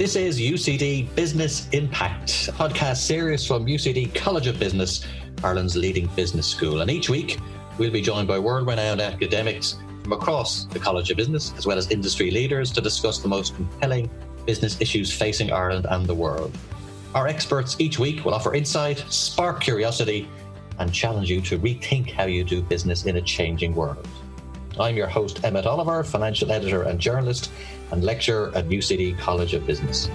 This is UCD Business Impact, a podcast series from UCD College of Business, Ireland's leading business school. And each week, we'll be joined by world renowned academics from across the College of Business, as well as industry leaders, to discuss the most compelling business issues facing Ireland and the world. Our experts each week will offer insight, spark curiosity, and challenge you to rethink how you do business in a changing world. I'm your host, Emmett Oliver, financial editor and journalist, and lecturer at UCD College of Business.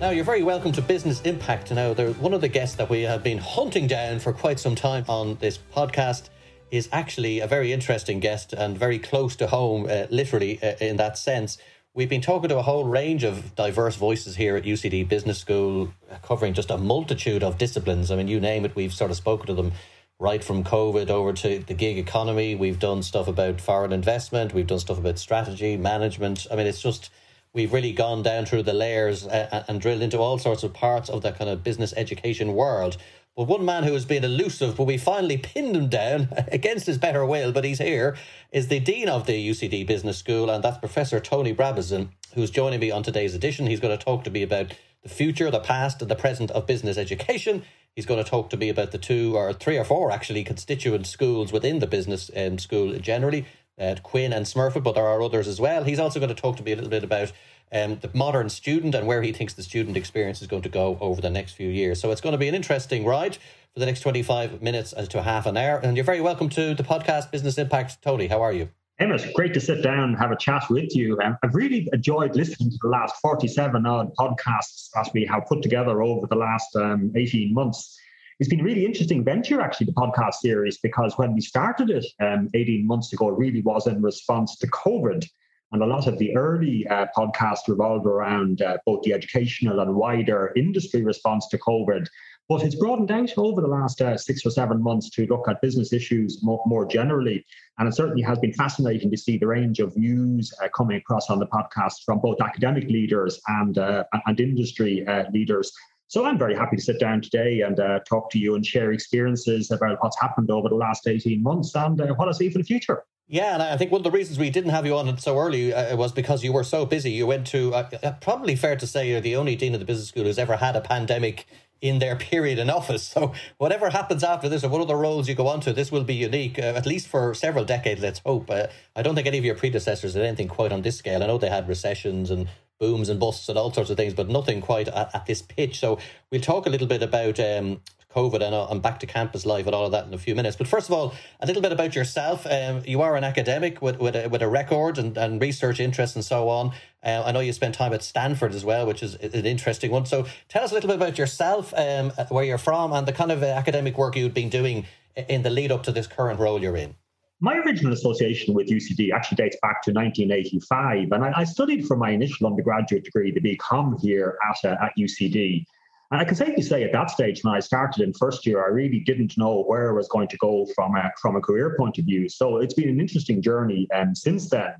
Now, you're very welcome to Business Impact. Now, one of the guests that we have been hunting down for quite some time on this podcast is actually a very interesting guest and very close to home, uh, literally, uh, in that sense. We've been talking to a whole range of diverse voices here at UCD Business School, covering just a multitude of disciplines. I mean, you name it, we've sort of spoken to them right from COVID over to the gig economy. We've done stuff about foreign investment. We've done stuff about strategy, management. I mean, it's just, we've really gone down through the layers and, and drilled into all sorts of parts of that kind of business education world. But one man who has been elusive, but we finally pinned him down against his better will, but he's here, is the Dean of the UCD Business School, and that's Professor Tony Brabazon, who's joining me on today's edition. He's going to talk to me about the future, the past, and the present of business education. He's going to talk to me about the two or three or four actually constituent schools within the business um, school generally, uh, Quinn and Smurfit, but there are others as well. He's also going to talk to me a little bit about um, the modern student and where he thinks the student experience is going to go over the next few years. So it's going to be an interesting ride for the next 25 minutes to half an hour. And you're very welcome to the podcast Business Impact. Tony, how are you? Emmett, great to sit down and have a chat with you. Um, I've really enjoyed listening to the last 47 odd podcasts that we have put together over the last um, 18 months. It's been a really interesting venture, actually, the podcast series, because when we started it um, 18 months ago, it really was in response to COVID. And a lot of the early uh, podcasts revolved around uh, both the educational and wider industry response to COVID. But it's broadened out over the last uh, six or seven months to look at business issues more, more, generally. And it certainly has been fascinating to see the range of views uh, coming across on the podcast from both academic leaders and, uh, and industry uh, leaders. So I'm very happy to sit down today and uh, talk to you and share experiences about what's happened over the last 18 months and uh, what I see for the future. Yeah, and I think one of the reasons we didn't have you on so early uh, was because you were so busy. You went to, uh, probably fair to say, you're the only dean of the business school who's ever had a pandemic in their period in office. So whatever happens after this, or what other roles you go on to, this will be unique, uh, at least for several decades, let's hope. Uh, I don't think any of your predecessors did anything quite on this scale. I know they had recessions and booms and busts and all sorts of things, but nothing quite at, at this pitch. So we'll talk a little bit about um, COVID and I'm back to campus life and all of that in a few minutes. But first of all, a little bit about yourself. Um, you are an academic with, with, a, with a record and, and research interests and so on. Uh, I know you spent time at Stanford as well, which is an interesting one. So tell us a little bit about yourself, um, where you're from, and the kind of uh, academic work you've been doing in the lead up to this current role you're in. My original association with UCD actually dates back to 1985, and I, I studied for my initial undergraduate degree, the BCom here at, uh, at UCD. And I can safely say at that stage, when I started in first year, I really didn't know where I was going to go from a, from a career point of view. So it's been an interesting journey um, since then.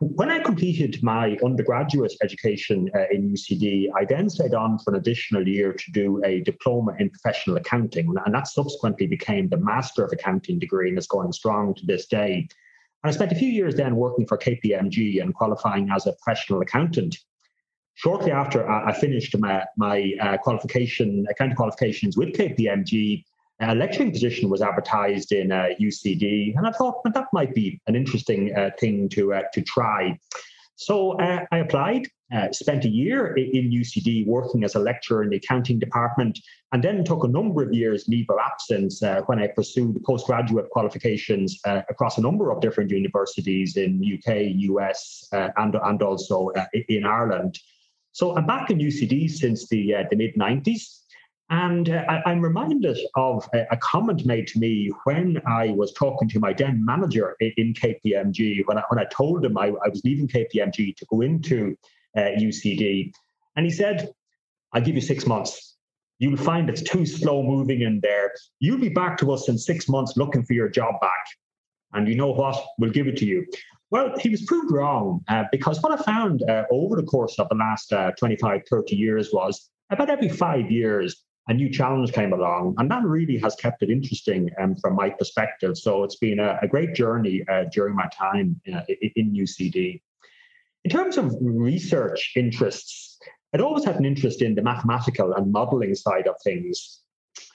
When I completed my undergraduate education uh, in UCD, I then stayed on for an additional year to do a diploma in professional accounting. And that subsequently became the Master of Accounting degree and is going strong to this day. And I spent a few years then working for KPMG and qualifying as a professional accountant shortly after I, finished my, my uh, qualification, accounting qualifications with KPMG, a lecturing position was advertised in uh, UCD, and I thought well, that might be an interesting uh, thing to uh, to try. So uh, I applied, uh, spent a year in UCD working as a lecturer in the accounting department, and then took a number of years leave of absence when I pursued postgraduate qualifications across a number of different universities in UK, US, and and also in Ireland. So I'm back in UCD since the, uh, the mid 90s. And uh, I, am reminded of a, a, comment made to me when I was talking to my then manager in, in KPMG, when I, when I told him I, I was leaving KPMG to go into uh, UCD. And he said, I'll give you six months. You'll find it's too slow moving in there. You'll be back to us in six months looking for your job back. And you know what? We'll give it to you. Well, he was proved wrong uh, because what I found uh, over the course of the last uh, 25, 30 years was about every five years, a new challenge came along. And that really has kept it interesting um, from my perspective. So it's been a, a great journey uh, during my time uh, in UCD. In terms of research interests, I'd always had an interest in the mathematical and modeling side of things.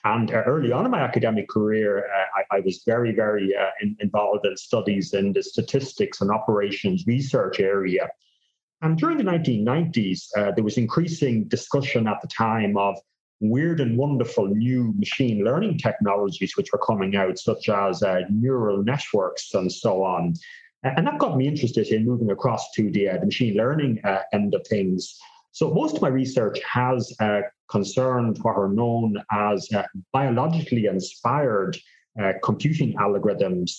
And uh, early on in my academic career, uh, I, I, was very, very uh, in, involved in studies in the statistics and operations research area. And during the 1990s, uh, there was increasing discussion at the time of weird and wonderful new machine learning technologies which were coming out, such as uh, neural networks and so on. And that got me interested in moving across to the, uh, the machine learning end of things. So most of my research has uh, concerned what are known as uh, biologically inspired uh, computing algorithms,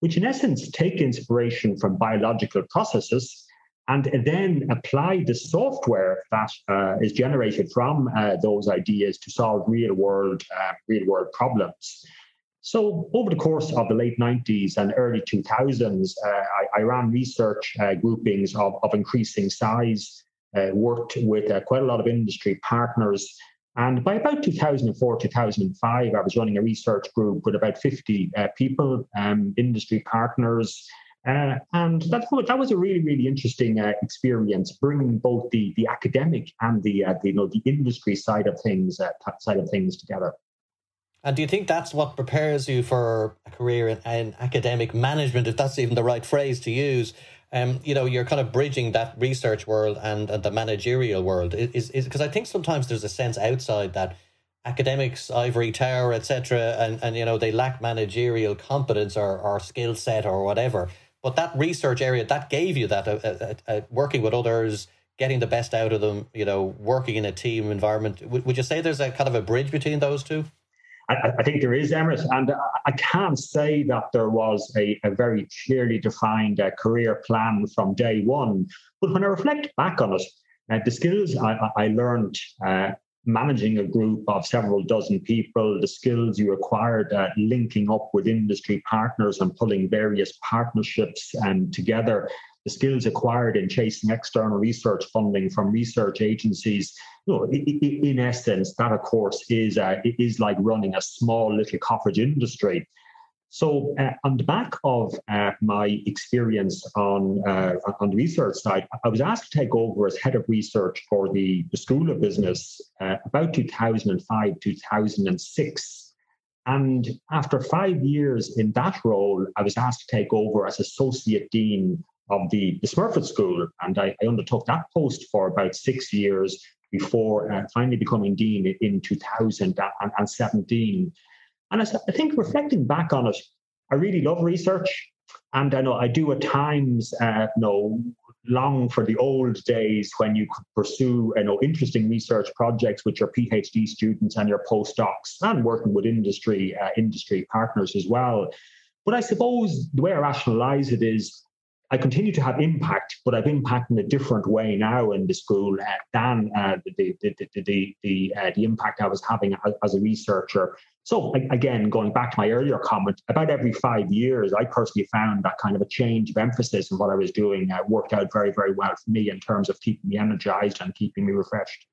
which in essence take inspiration from biological processes and then apply the software that uh, is generated from uh, those ideas to solve real world uh, real world problems. So, over the course of the late 90s and early 2000s, uh, I, I, ran research uh, groupings of, of increasing size worked with uh, quite a lot of industry partners. And by about 2004, 2005, I was running a research group with about 50 uh, people, um, industry partners. Uh, and that, that was a really, really interesting uh, experience, bringing both the, the academic and the, uh, the, you know, the industry side of things side of things together. And do you think that's what prepares you for a career in, in academic management, if that's even the right phrase to use? Um, you know, you're kind of bridging that research world and, and the managerial world. Is is because I think sometimes there's a sense outside that academics, ivory tower, etc., and and you know they lack managerial competence or or skill set or whatever. But that research area that gave you that uh, uh, uh, working with others, getting the best out of them, you know, working in a team environment. would you say there's a kind of a bridge between those two? I, I, think there is, Emmet, and I can't say that there was a, a very clearly defined uh, career plan from day one. But when I reflect back on it, uh, the skills I, I learned uh, managing a group of several dozen people, the skills you acquired uh, linking up with industry partners and pulling various partnerships um, together, the skills acquired in chasing external research funding from research agencies. You know, in essence, that of course is uh, is like running a small little cottage industry. So, uh, on the back of uh, my experience on uh, on the research side, I was asked to take over as head of research for the, the School of Business uh, about 2005 2006. And after five years in that role, I was asked to take over as associate dean of the, the Smurfit School. And I, I, undertook that post for about six years before uh, finally becoming dean in 2017. And I, I think reflecting back on it, I really love research. And I know I do at times uh, know, long for the old days when you could pursue you know interesting research projects with your PhD students and your postdocs and working with industry uh, industry partners as well. But I suppose the way I rationalize it is I continue to have impact, but I've impact in a different way now in the school uh, than uh, the the the the the, uh, the, impact I was having as, a researcher. So again, going back to my earlier comment, about every five years, I personally found that kind of a change of emphasis in what I was doing uh, worked out very very well for me in terms of keeping me energized and keeping me refreshed.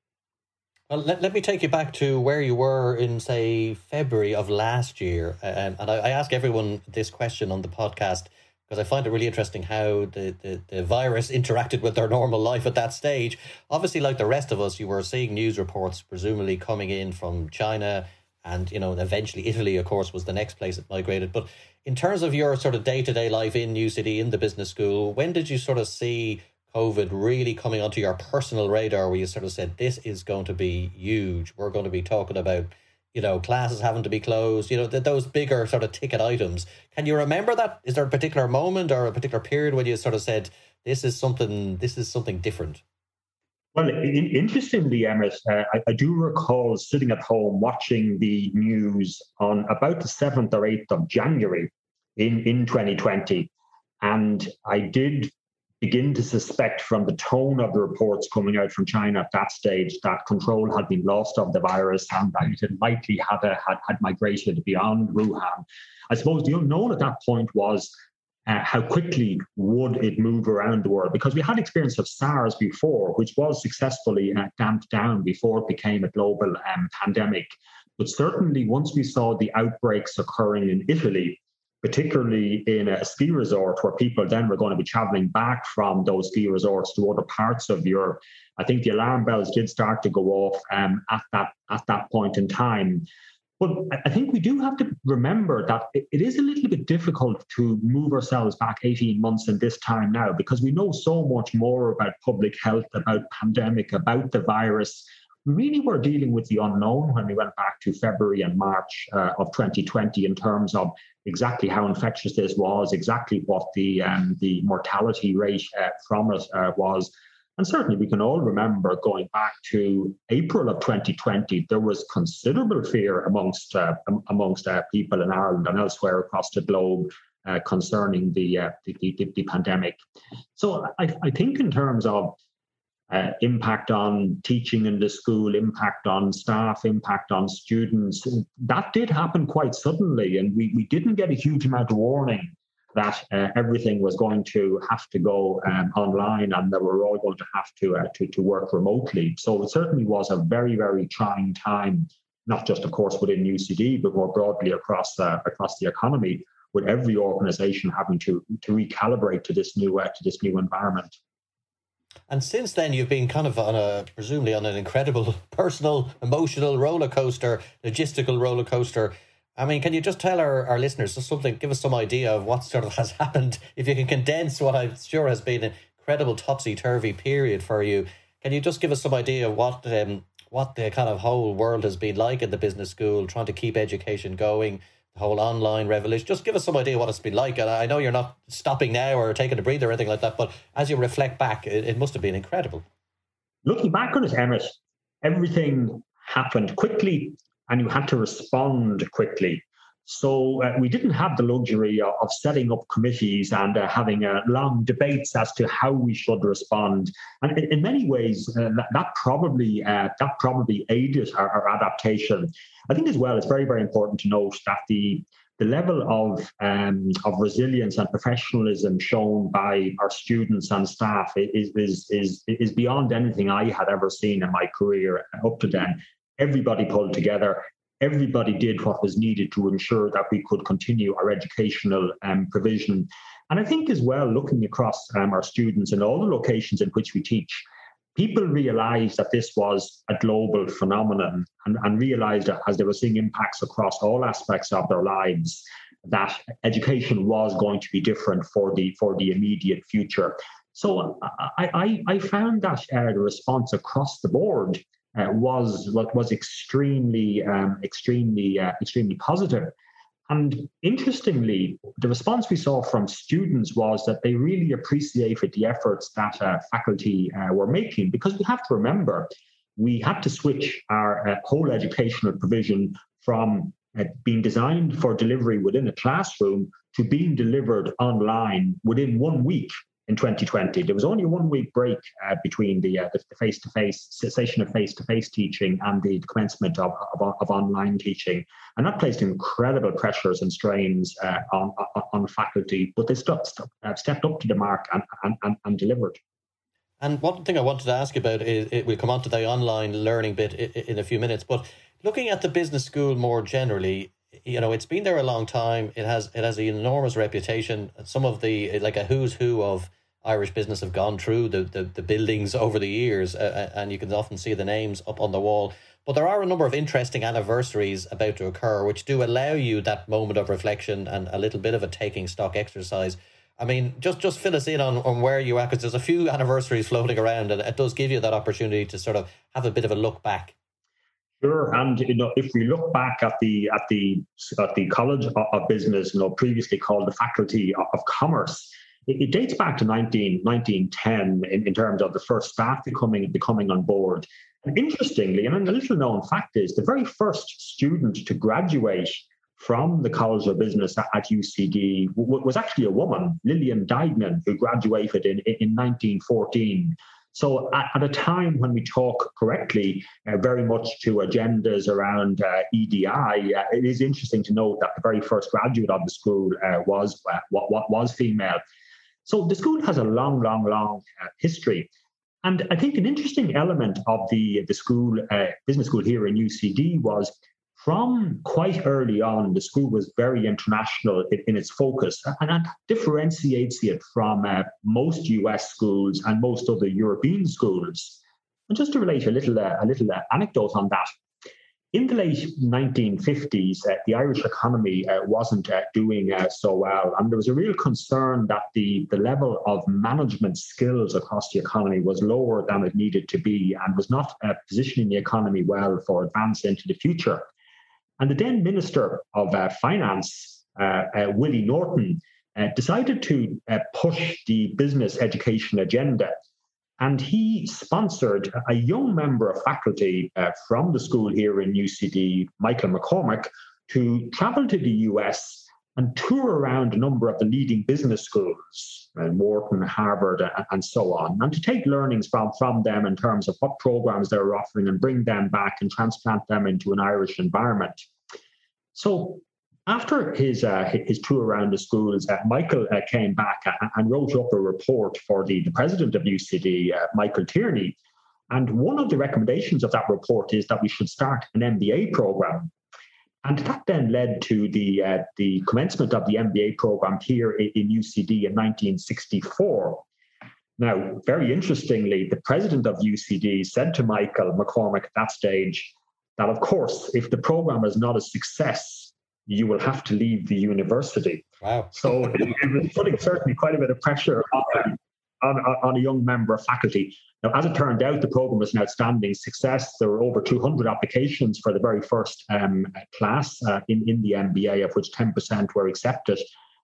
Well, let, let me take you back to where you were in, say, February of last year. And I, I ask everyone this question on the podcast because I find it really interesting how the, the, the virus interacted with their normal life at that stage. Obviously, like the rest of us, you were seeing news reports presumably coming in from China and, you know, eventually Italy, of course, was the next place it migrated. But in terms of your sort of day to day life in New City, in the business school, when did you sort of see COVID really coming onto your personal radar where you sort of said, this is going to be huge? We're going to be talking about you know, classes having to be closed, you know, th- those bigger sort of ticket items. Can you remember that? Is there a particular moment or a particular period when you sort of said, this is something, this is something different? Well, interestingly, Emmet, uh, I, I, do recall sitting at home watching the news on about the 7th or 8th of January in, in 2020. And I did begin to suspect from the tone of the reports coming out from China at that stage that control had been lost of the virus and that it had likely had, a, had, had migrated beyond Wuhan. I suppose the unknown at that point was uh, how quickly would it move around the world? Because we had experience of SARS before, which was successfully uh, damped down before it became a global um, pandemic. But certainly, once we saw the outbreaks occurring in Italy, particularly in a ski resort where people then were going to be traveling back from those ski resorts to other parts of Europe. I think the alarm bells did start to go off um, at that at that point in time. But I think we do have to remember that it is a little bit difficult to move ourselves back 18 months in this time now because we know so much more about public health, about pandemic, about the virus. We really were dealing with the unknown when we went back to February and March uh, of 2020 in terms of exactly how infectious this was, exactly what the um, the mortality rate uh, from it uh, was. And certainly, we can all remember going back to April of 2020, there was considerable fear amongst uh, amongst uh, people in Ireland and elsewhere across the globe uh, concerning the, the, the, the pandemic. So I, I think in terms of uh, impact on teaching in the school, impact on staff, impact on students. That did happen quite suddenly, and we, we didn't get a huge amount of warning that uh, everything was going to have to go um, online and that we're all going to have to, uh, to, to work remotely. So it certainly was a very, very trying time, not just, of course, within UCD, but more broadly across, uh, across the economy, with every organization having to, to recalibrate to this new, uh, to this new environment. And since then, you've been kind of on a presumably on an incredible personal, emotional roller coaster, logistical roller coaster. I mean, can you just tell our, our listeners something, give us some idea of what sort of has happened? If you can condense what I'm sure has been an incredible topsy turvy period for you, can you just give us some idea of what um, what the kind of whole world has been like in the business school, trying to keep education going? Whole online revolution. Just give us some idea what it's been like. And I know you're not stopping now or taking a breather or anything like that, but as you reflect back, it, it must have been incredible. Looking back on it, Emmett, everything happened quickly and you had to respond quickly. So uh, we didn't have the luxury of, of setting up committees and uh, having uh, long debates as to how we should respond. And in, in many ways, uh, that, that, probably uh, that probably aided our, our, adaptation. I think as well, it's very very important to note that the the level of um, of resilience and professionalism shown by our students and staff is, is is is beyond anything I had ever seen in my career up to then. Everybody pulled together everybody did what was needed to ensure that we could continue our educational um, provision. And I think as well, looking across um, our students in all the locations in which we teach, people realized that this was a global phenomenon and, and realized that as they were seeing impacts across all aspects of their lives, that education was going to be different for the for the immediate future. So I, I, I found that uh, the response across the board uh, was was extremely um, extremely uh, extremely positive. And interestingly, the response we saw from students was that they really appreciated the efforts that uh, faculty uh, were making because we have to remember we had to switch our uh, whole educational provision from being designed for delivery within a classroom to being delivered online within one week in 2020. There was only one week break uh, between the, uh, the face-to-face cessation of face-to-face teaching and the commencement of, of, of, online teaching, and that placed incredible pressures and strains uh, on, on faculty. But they stepped, uh, stepped up to the mark and, and, and, delivered. And one thing I wanted to ask about is it, we'll come on to the online learning bit in a few minutes, but looking at the business school more generally, you know it's been there a long time it has it has an enormous reputation some of the like a who's who of Irish business have gone through the, the, the buildings over the years, uh, uh, and you can often see the names up on the wall. But there are a number of interesting anniversaries about to occur, which do allow you that moment of reflection and a little bit of a taking stock exercise. I mean, just just fill us in on, on where you are, because there's a few anniversaries floating around, and it does give you that opportunity to sort of have a bit of a look back. Sure, and you know, if we look back at the at the at the College of Business, you know, previously called the Faculty of Commerce, it, dates back to 19, 1910 in, in terms of the first staff becoming becoming on board. And interestingly, and a little known fact is the very first student to graduate from the College of Business at, at UCD w- was actually a woman, Lillian Deignan, who graduated in, in 1914. So, at, a time when we talk correctly uh, very much to agendas around uh, EDI, uh, it is interesting to note that the very first graduate of the school uh, was uh, what was female. So the school has a long, long, long uh, history. And I think an interesting element of the, the school, uh, business school here in UCD was from quite early on, the school was very international in, in its focus, and that differentiates it from uh, most US schools and most other European schools. And just to relate a little, uh, a little uh, anecdote on that, in the late 1950s, uh, the Irish economy uh, wasn't uh, doing uh, so well, and there was a real concern that the, the level of management skills across the economy was lower than it needed to be and was not uh, positioning the economy well for advance into the future. And the then Minister of uh, Finance, Willie Norton, decided to push the business education agenda and he sponsored a young member of faculty uh, from the school here in UCD, Michael MacCormac, to travel to the US and tour around a number of the leading business schools, uh, Wharton, Harvard, and, so on, and to take learnings from, from them in terms of what programs they're offering and bring them back and transplant them into an Irish environment. So after his uh, his tour around the schools, uh, Michael uh, came back and wrote up a report for the, the president of UCD, uh, Michael Tierney. And one of the recommendations of that report is that we should start an MBA program. And that then led to the, uh, the commencement of the MBA program here in, in UCD in 1964. Now, very interestingly, the president of UCD said to Michael MacCormac at that stage that, of course, if the program is not a success, you will have to leave the university. Wow. So it, was putting certainly quite a bit of pressure on, on, on, a young member of faculty. Now, as it turned out, the program was an outstanding success. There were over 200 applications for the very first um, class uh, in, in the MBA, of which 10% were accepted.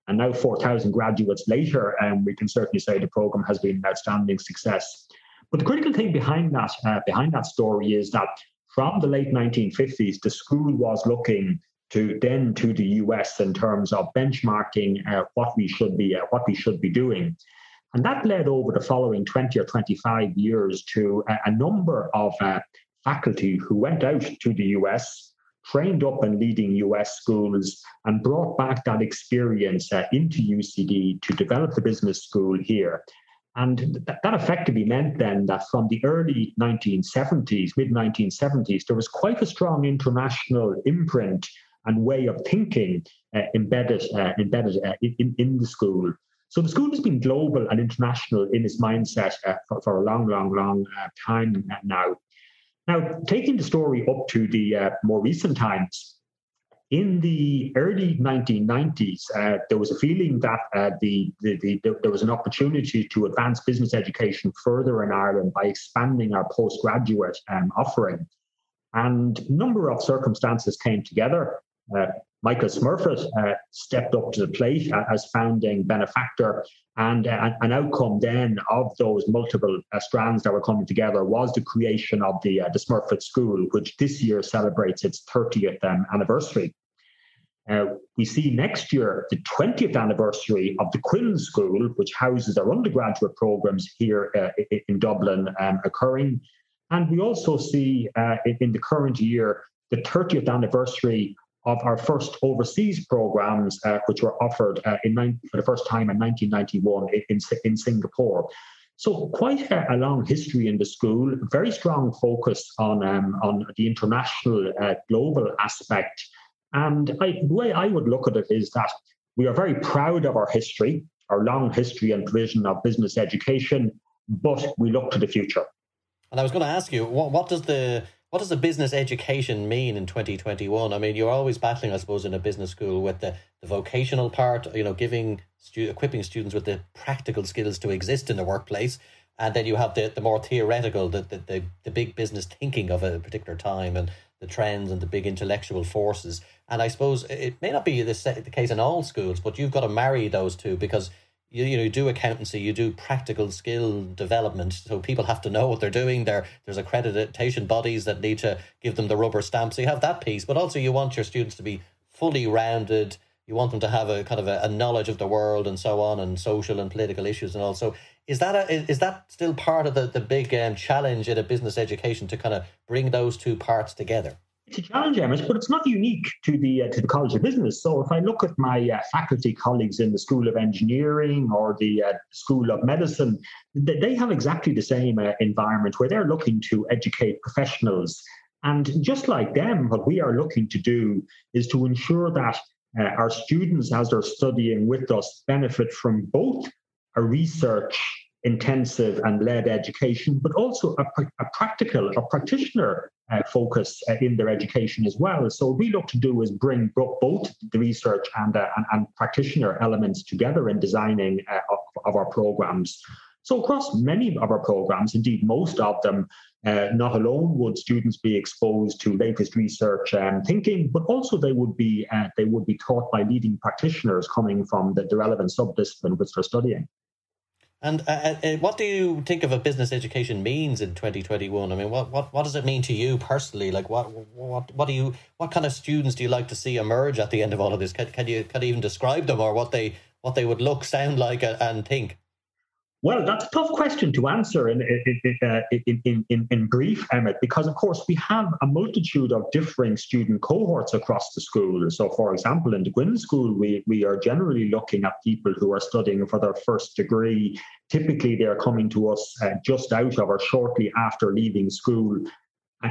And now, 4,000 graduates later, um, we can certainly say the program has been an outstanding success. But the critical thing behind that, uh, behind that story is that from the late 1950s, the school was looking to then to the US in terms of benchmarking uh, what we should be uh, what we should be doing. And that led over the following 20 or 25 years to a, a number of uh, faculty who went out to the US, trained up in leading US schools, and brought back that experience uh, into UCD to develop the business school here. And th- that effectively meant then that from the early 1970s, mid 1970s, there was quite a strong international imprint and way of thinking uh, embedded uh, embedded uh, in, in the school. So the school has been global and international in its mindset for, for, a long, long, long time now. Now, taking the story up to the more recent times, in the early 1990s, uh, there was a feeling that uh, the, the, the, there was an opportunity to advance business education further in Ireland by expanding our postgraduate um, offering. And a number of circumstances came together. Uh, Michael Smurfit uh, stepped up to the plate as founding benefactor. And uh, an outcome then of those multiple uh, strands that were coming together was the creation of the, uh, the Smurfit School, which this year celebrates its 30th um, anniversary. Uh, we see next year the 20th anniversary of the Quinn School, which houses our undergraduate programs here in Dublin, um, occurring. And we also see in the current year the 30th anniversary of our first overseas programs, uh, which were offered uh, in for the first time in 1991 in, in Singapore. So quite a, a, long history in the school, very strong focus on um, on the international uh, global aspect. And I, the way I would look at it is that we are very proud of our history, our long history and provision of business education, but we look to the future. And I was going to ask you, what, what does the what does a business education mean in 2021? I mean, you're always battling, I suppose, in a business school with the, the vocational part, you know, giving, stu- equipping students with the practical skills to exist in the workplace. And then you have the, the more theoretical, the, the, the, the big business thinking of a particular time and the trends and the big intellectual forces. And I suppose it may not be the, the case in all schools, but you've got to marry those two because you, you know you do accountancy you do practical skill development so people have to know what they're doing. There there's accreditation bodies that need to give them the rubber stamp so you have that piece. But also you want your students to be fully rounded. You want them to have a kind of a, a knowledge of the world and so on and social and political issues and also is that a, is that still part of the, the big um, challenge in a business education to kind of bring those two parts together a challenge, Emmet, but it's not unique to the uh, to the College of Business. So if I look at my uh, faculty colleagues in the School of Engineering or the uh, School of Medicine, they, they have exactly the same uh, environment where they're looking to educate professionals. And just like them, what we are looking to do is to ensure that uh, our students, as they're studying with us, benefit from both a research intensive and led education, but also a, a practical, a practitioner uh, focus uh, in their education as well. So what we look to do is bring both the research and, uh, and, and, practitioner elements together in designing uh, of, of, our programs. So across many of our programs, indeed most of them, uh, not alone would students be exposed to latest research and thinking, but also they would be uh, they would be taught by leading practitioners coming from the, the relevant subdiscipline which they're studying. And uh, uh, uh, what do you think of a business education means in 2021? I mean, what, what, what does it mean to you personally? Like, what what what do you what kind of students do you like to see emerge at the end of all of this? Can, can you can you even describe them or what they what they would look, sound like, and think? Well, that's a tough question to answer in, uh, in, in, in, in, brief, Emmett, because of course we have a multitude of differing student cohorts across the school. So, for example, in the Quinn School, we, we are generally looking at people who are studying for their first degree. Typically, they're coming to us uh, just out of or shortly after leaving school.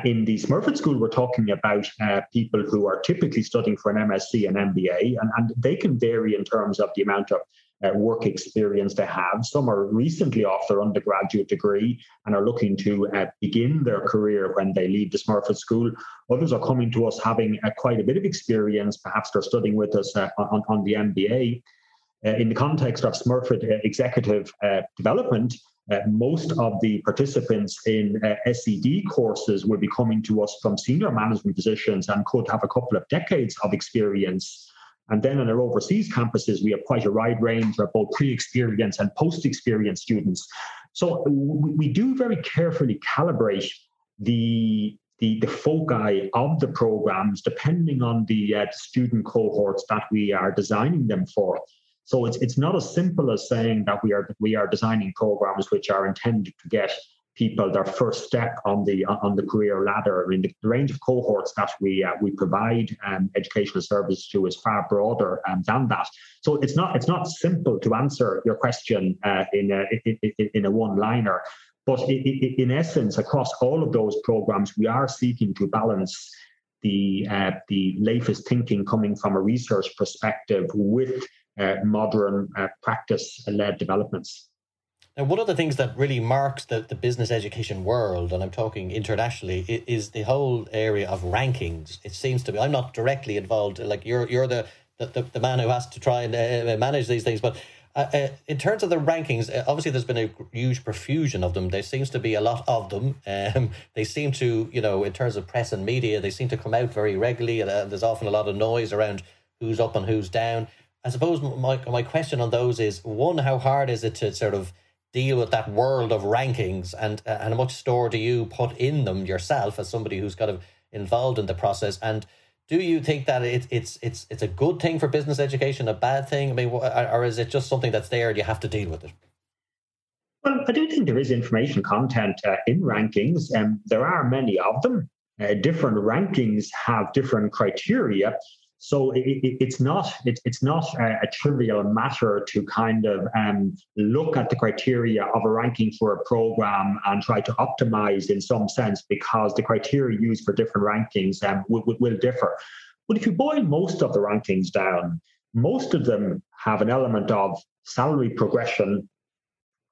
In the Smurfit School, we're talking about uh, people who are typically studying for an MSc and MBA, and, and they can vary in terms of the amount of uh, work experience they have. Some are recently off their undergraduate degree and are looking to uh, begin their career when they leave the Smurfit School. Others are coming to us having uh, quite a bit of experience. Perhaps they're studying with us uh, on, on the MBA. Uh, in the context of Smurfit uh, executive development, most of the participants in SED courses will be coming to us from senior management positions and could have a couple of decades of experience and then on our overseas campuses, we have quite a wide range of both pre-experience and post-experience students. So we, do very carefully calibrate the the, the foci of the programs depending on the uh, student cohorts that we are designing them for. So it's it's not as simple as saying that we are we are designing programs which are intended to get people their first step on the on the career ladder. I mean, the, range of cohorts that we uh, we provide um, educational services to is far broader um, than that. So it's not it's not simple to answer your question uh, in a in, in a one liner. But in essence, across all of those programs, we are seeking to balance the uh, the latest thinking coming from a research perspective with uh, modern uh, practice-led developments. Now, one of the things that really marks the, the business education world, and I'm talking internationally, is the whole area of rankings. It seems to be. I'm not directly involved. Like you're, you're the the, the, man who has to try and uh, manage these things. But uh, uh, in terms of the rankings, uh, obviously there's been a huge profusion of them. There seems to be a lot of them. Um, they seem to, you know, in terms of press and media, they seem to come out very regularly, and uh, there's often a lot of noise around who's up and who's down. I suppose my my question on those is one: how hard is it to sort of deal with that world of rankings and uh, and how much store do you put in them yourself as somebody who's kind of involved in the process? And do you think that it, it's it's it's a good thing for business education a bad thing? I mean or is it just something that's there and you have to deal with it? Well i do think there is information content uh, in rankings and um, there are many of them. Uh, different rankings have different criteria so it, it, it's not it, it's not a, a, trivial matter to kind of um, look at the criteria of a ranking for a program and try to optimize in some sense because the criteria used for different rankings um, will, will differ. But if you boil most of the rankings down, most of them have an element of salary progression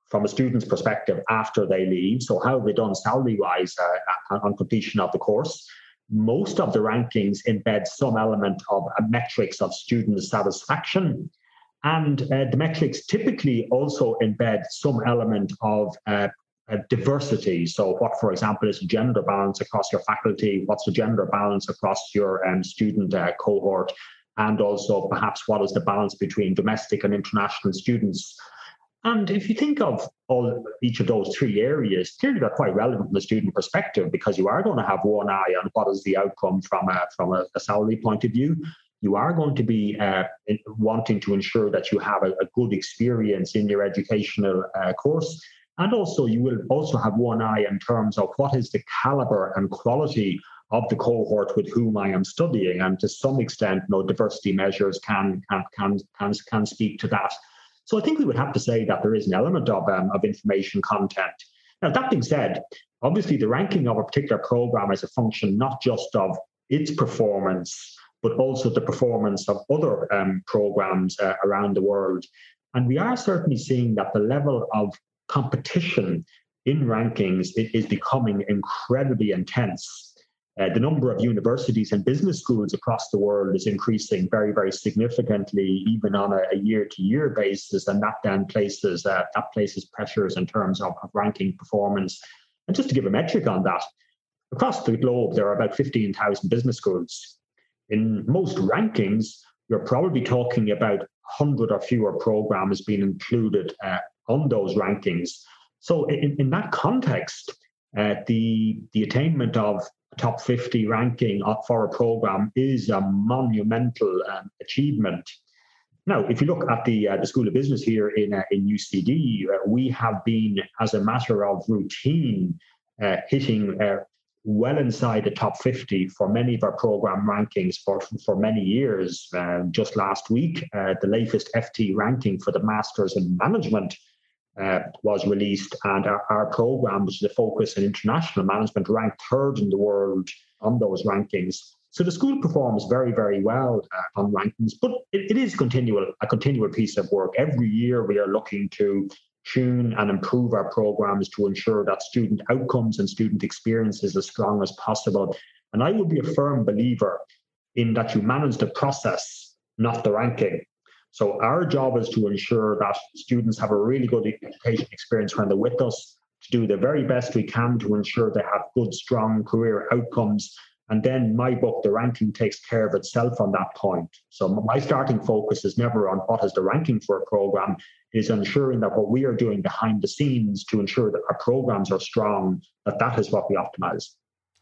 from a student's perspective after they leave. So how have they done salary wise uh, on completion of the course? Most of the rankings embed some element of metrics of student satisfaction. And uh, the metrics typically also embed some element of uh, diversity. So, what, for example, is gender balance across your faculty? What's the gender balance across your um, student uh, cohort? And also, perhaps, what is the balance between domestic and international students? And if you think of all each of those three areas, clearly they're quite relevant from the student perspective because you are going to have one eye on what is the outcome from a, from a, a salary point of view. You are going to be uh, wanting to ensure that you have a, a good experience in your educational uh, course. And also, you will also have one eye in terms of what is the caliber and quality of the cohort with whom I am studying. And to some extent, you know, diversity measures can, can, can, can, can speak to that. So I think we would have to say that there is an element of, um, of information content. Now, that being said, Obviously, the ranking of a particular program is a function not just of its performance, but also the performance of other um, programs uh, around the world. And we are certainly seeing that the level of competition in rankings is becoming incredibly intense. Uh, the number of universities and business schools across the world is increasing very, very significantly, even on a, year-to-year basis, and that then places uh, that places pressures in terms of, of ranking performance. And just to give a metric on that, across the globe there are about 15,000 business schools. In most rankings, you're probably talking about 100 or fewer programs being included uh, on those rankings. So, in, in that context, uh, the the attainment of top 50 ranking for a program is a monumental um, achievement. Now, if you look at the uh, the School of Business here in uh, in UCD, uh, we have been, as a matter of routine, uh, hitting uh, well inside the top 50 for many of our program rankings for for many years. Uh, just last week, the latest FT ranking for the Masters in Management uh, was released, and our, our program, which is a focus in international management, ranked third in the world on those rankings. So the school performs very, very well uh, on rankings, but it, it is continual a continual piece of work. Every year, we are looking to tune and improve our programs to ensure that student outcomes and student experience is as strong as possible. And I would be a firm believer in that you manage the process, not the ranking. So our job is to ensure that students have a really good education experience when they're with us, to do the very best we can to ensure they have good, strong career outcomes. And then my book, the ranking takes care of itself on that point. So my starting focus is never on what is the ranking for a program, it is ensuring that what we are doing behind the scenes to ensure that our programs are strong, that that is what we optimize.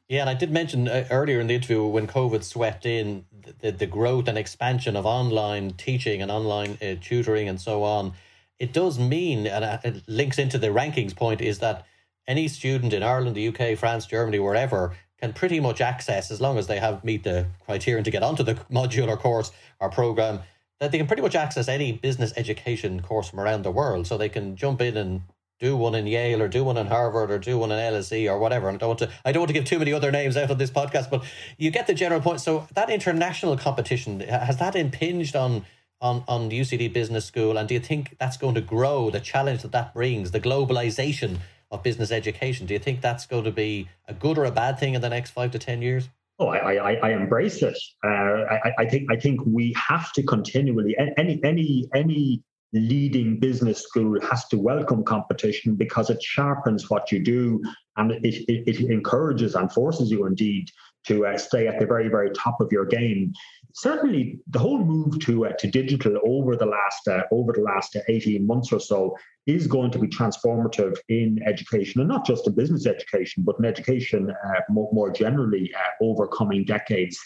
Yeah, and I did mention uh, earlier in the interview when COVID swept in the, the growth and expansion of online teaching and online uh, tutoring and so on. It does mean, and uh, it links into the rankings point, is that any student in Ireland, the UK, France, Germany, wherever can pretty much access, as long as they have meet the criterion to get onto the module or course or program, that they can pretty much access any business education course from around the world. So they can jump in and do one in Yale or do one in Harvard or do one in LSE or whatever. And I don't want to I don't want to give too many other names out on this podcast, but you get the general point. So that international competition has that impinged on on on UCD Business School, and do you think that's going to grow? The challenge that that brings, the globalization of business education. Do you think that's going to be a good or a bad thing in the next five to ten years? Oh, I, I, I embrace it. Uh, I, I think I think we have to continually any any any leading business school has to welcome competition because it sharpens what you do and it, it, it encourages and forces you indeed to uh, stay at the very very top of your game. Certainly the whole move to uh, to digital over the last uh, over the last 18 months or so is going to be transformative in education and not just in business education but in education uh, more, more, generally uh, over coming decades.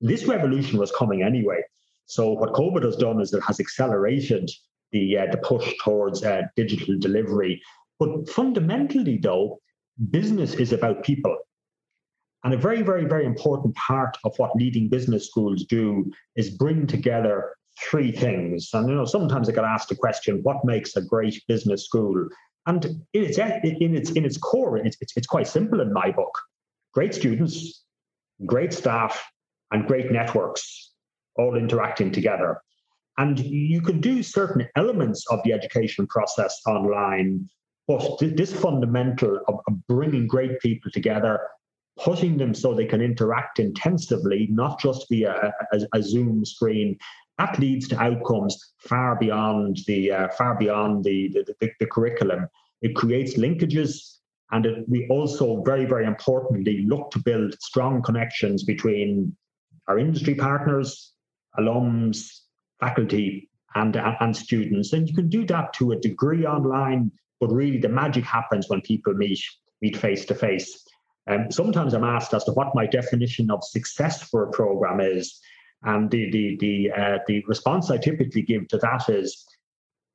This revolution was coming anyway. So what covid has done is it has accelerated the uh, the push towards uh, digital delivery. But fundamentally, though, business is about people. And a very, very, very important part of what leading business schools do is bring together three things. And you know, sometimes I get asked the question, what makes a great business school? And in its in its in its core, it's, it's, it's quite simple in my book. Great students, great staff, and great networks all interacting together. And you can do certain elements of the education process online, but this fundamental of, bringing great people together, putting them so they can interact intensively, not just via a, a Zoom screen, that leads to outcomes far beyond the uh, far beyond the, the, the, the curriculum. It creates linkages, and it, we also very very importantly look to build strong connections between our industry partners, alums, faculty and, and students. And you can do that to a degree online, but really the magic happens when people meet meet face to face. And sometimes I'm asked as to what my definition of success for a program is, and the the the uh, the response I typically give to that is,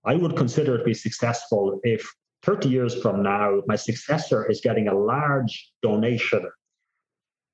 I would consider it to be successful if 30 years from now my successor is getting a large donation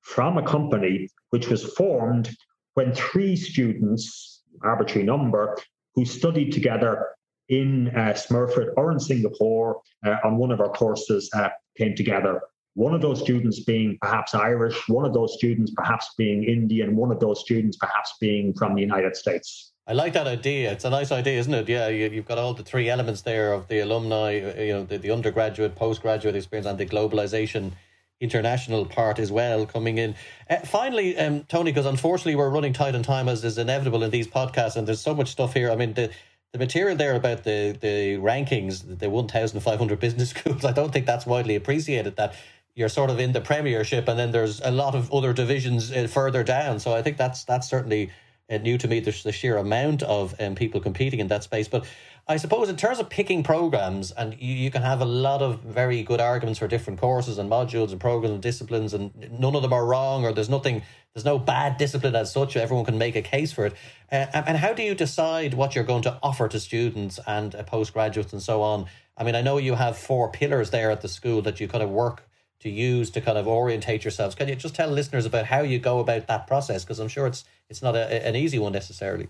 from a company which was formed when three students arbitrary number, who studied together in uh, Smurfit or in Singapore uh, on one of our courses uh, came together. one of those students being perhaps Irish, one of those students perhaps being Indian, one of those students perhaps being from the United States. I like that idea. It's a nice idea, isn't it? Yeah, you, have got all the three elements there of the alumni, you know, the, the undergraduate, postgraduate experience, and the globalization international part as well coming in. Uh, finally, um, Tony, because unfortunately we're running tight on time as is inevitable in these podcasts, and there's so much stuff here. I mean, the the material there about the the rankings, the 1,500 business schools, I don't think that's widely appreciated. That you're sort of in the Premiership, and then there's a lot of other divisions uh, further down. So I think that's that's certainly uh, new to me. There's the sheer amount of um, people competing in that space, but I suppose in terms of picking programs, and you, you can have a lot of very good arguments for different courses and modules and programs and disciplines, and none of them are wrong, or there's nothing, there's no bad discipline as such. Everyone can make a case for it. Uh, and how do you decide what you're going to offer to students and uh, postgraduates and so on? I mean, I know you have four pillars there at the school that you kind of work to use to kind of orientate yourselves. Can you just tell listeners about how you go about that process? Because I'm sure it's it's not a, an easy one necessarily.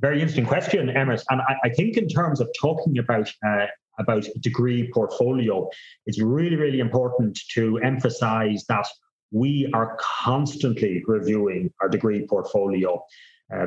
Very interesting question, Emmet. And I, I think in terms of talking about uh, about degree portfolio, it's really, really important to emphasize that we are constantly reviewing our degree portfolio. Uh,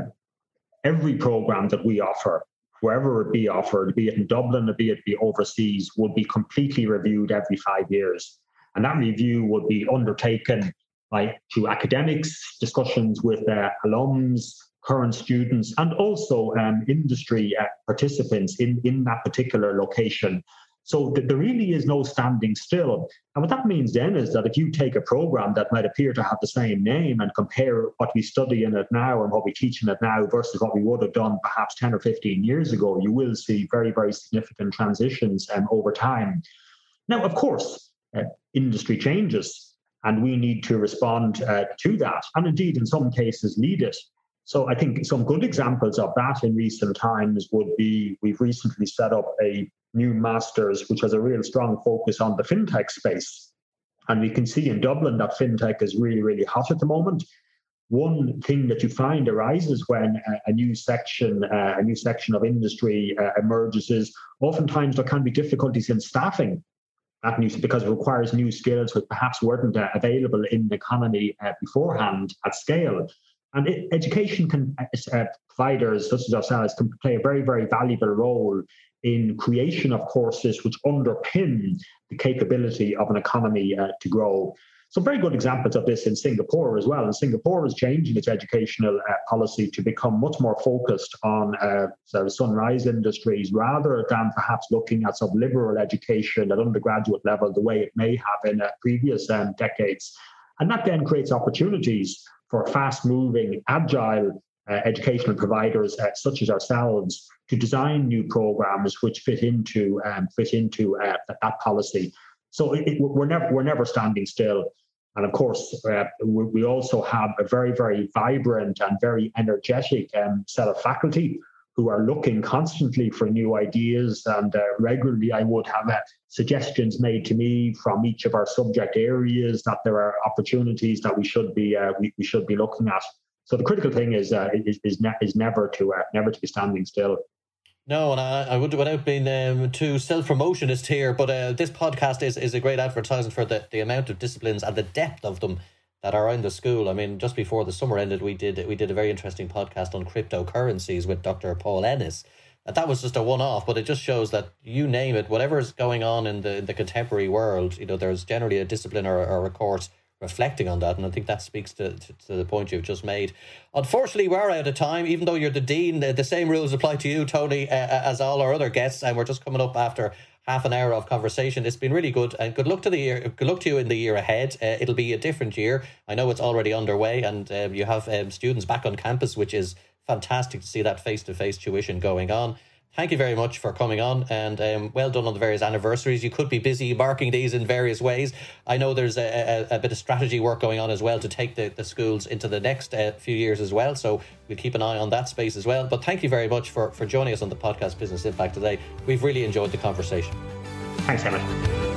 every program that we offer, wherever it be offered, be it in Dublin or be it be overseas, will be completely reviewed every five years. And that review will be undertaken by through academics, discussions with uh, alums, current students and also um, industry uh, participants in, in that particular location. So th- there really is no standing still. And what that means then is that if you take a program that might appear to have the same name and compare what we study in it now and what we teach in it now versus what we would have done perhaps 10 or 15 years ago, you will see very, very significant transitions um, over time. Now, of course, uh, industry changes and we need to respond uh, to that and indeed in some cases lead it so I think some good examples of that in recent times would be we've recently set up a new masters, which has a real strong focus on the fintech space. And we can see in Dublin that fintech is really, really hot at the moment. One thing that you find arises when a, new section, uh, a new section of industry uh, emerges is oftentimes there can be difficulties in staffing that news because it requires new skills which perhaps weren't uh, available in the economy uh, beforehand at scale. And education can, uh, providers such as ourselves can play a very, very valuable role in creation of courses which underpin the capability of an economy uh, to grow. Some very good examples of this in Singapore as well. And Singapore is changing its educational uh, policy to become much more focused on uh, sort of sunrise industries rather than perhaps looking at some liberal education at undergraduate level the way it may have in uh, previous um, decades. And that then creates opportunities for fast moving, agile uh, educational providers uh, such as ourselves to design new programs which fit into um, fit into uh, that, policy. So it, it, we're never we're never standing still. And of course, uh, we, we, also have a very, very vibrant and very energetic um, set of faculty who are looking constantly for new ideas. And uh, regularly, I would have uh, suggestions made to me from each of our subject areas that there are opportunities that we should be uh, we, we, should be looking at. So the critical thing is uh, is is, ne- is never to uh, never to be standing still. No, and I, I would without being um, too self promotionist here, but uh, this podcast is, is a great advertisement for the, the amount of disciplines and the depth of them that are in the school. I mean, just before the summer ended, we did we did a very interesting podcast on cryptocurrencies with Dr. Paul Ennis. And that was just a one off, but it just shows that you name it, whatever is going on in the in the contemporary world, you know, there's generally a discipline or, or a course reflecting on that. And I think that speaks to, to, to, the point you've just made. Unfortunately, we're out of time, even though you're the dean. The, the same rules apply to you, Tony, uh, as all our other guests. And we're just coming up after half an hour of conversation. It's been really good, and good luck to the year. Good luck to you in the year ahead. Uh, it'll be a different year. I know it's already underway, and um, you have um, students back on campus, which is fantastic to see that face to face tuition going on thank you very much for coming on and um, well done on the various anniversaries. You could be busy marking these in various ways. I know there's a, a, a bit of strategy work going on as well to take the, the schools into the next uh, few years as well. So we'll keep an eye on that space as well. But thank you very much for, for joining us on the podcast Business Impact today. We've really enjoyed the conversation. Thanks, Emmet.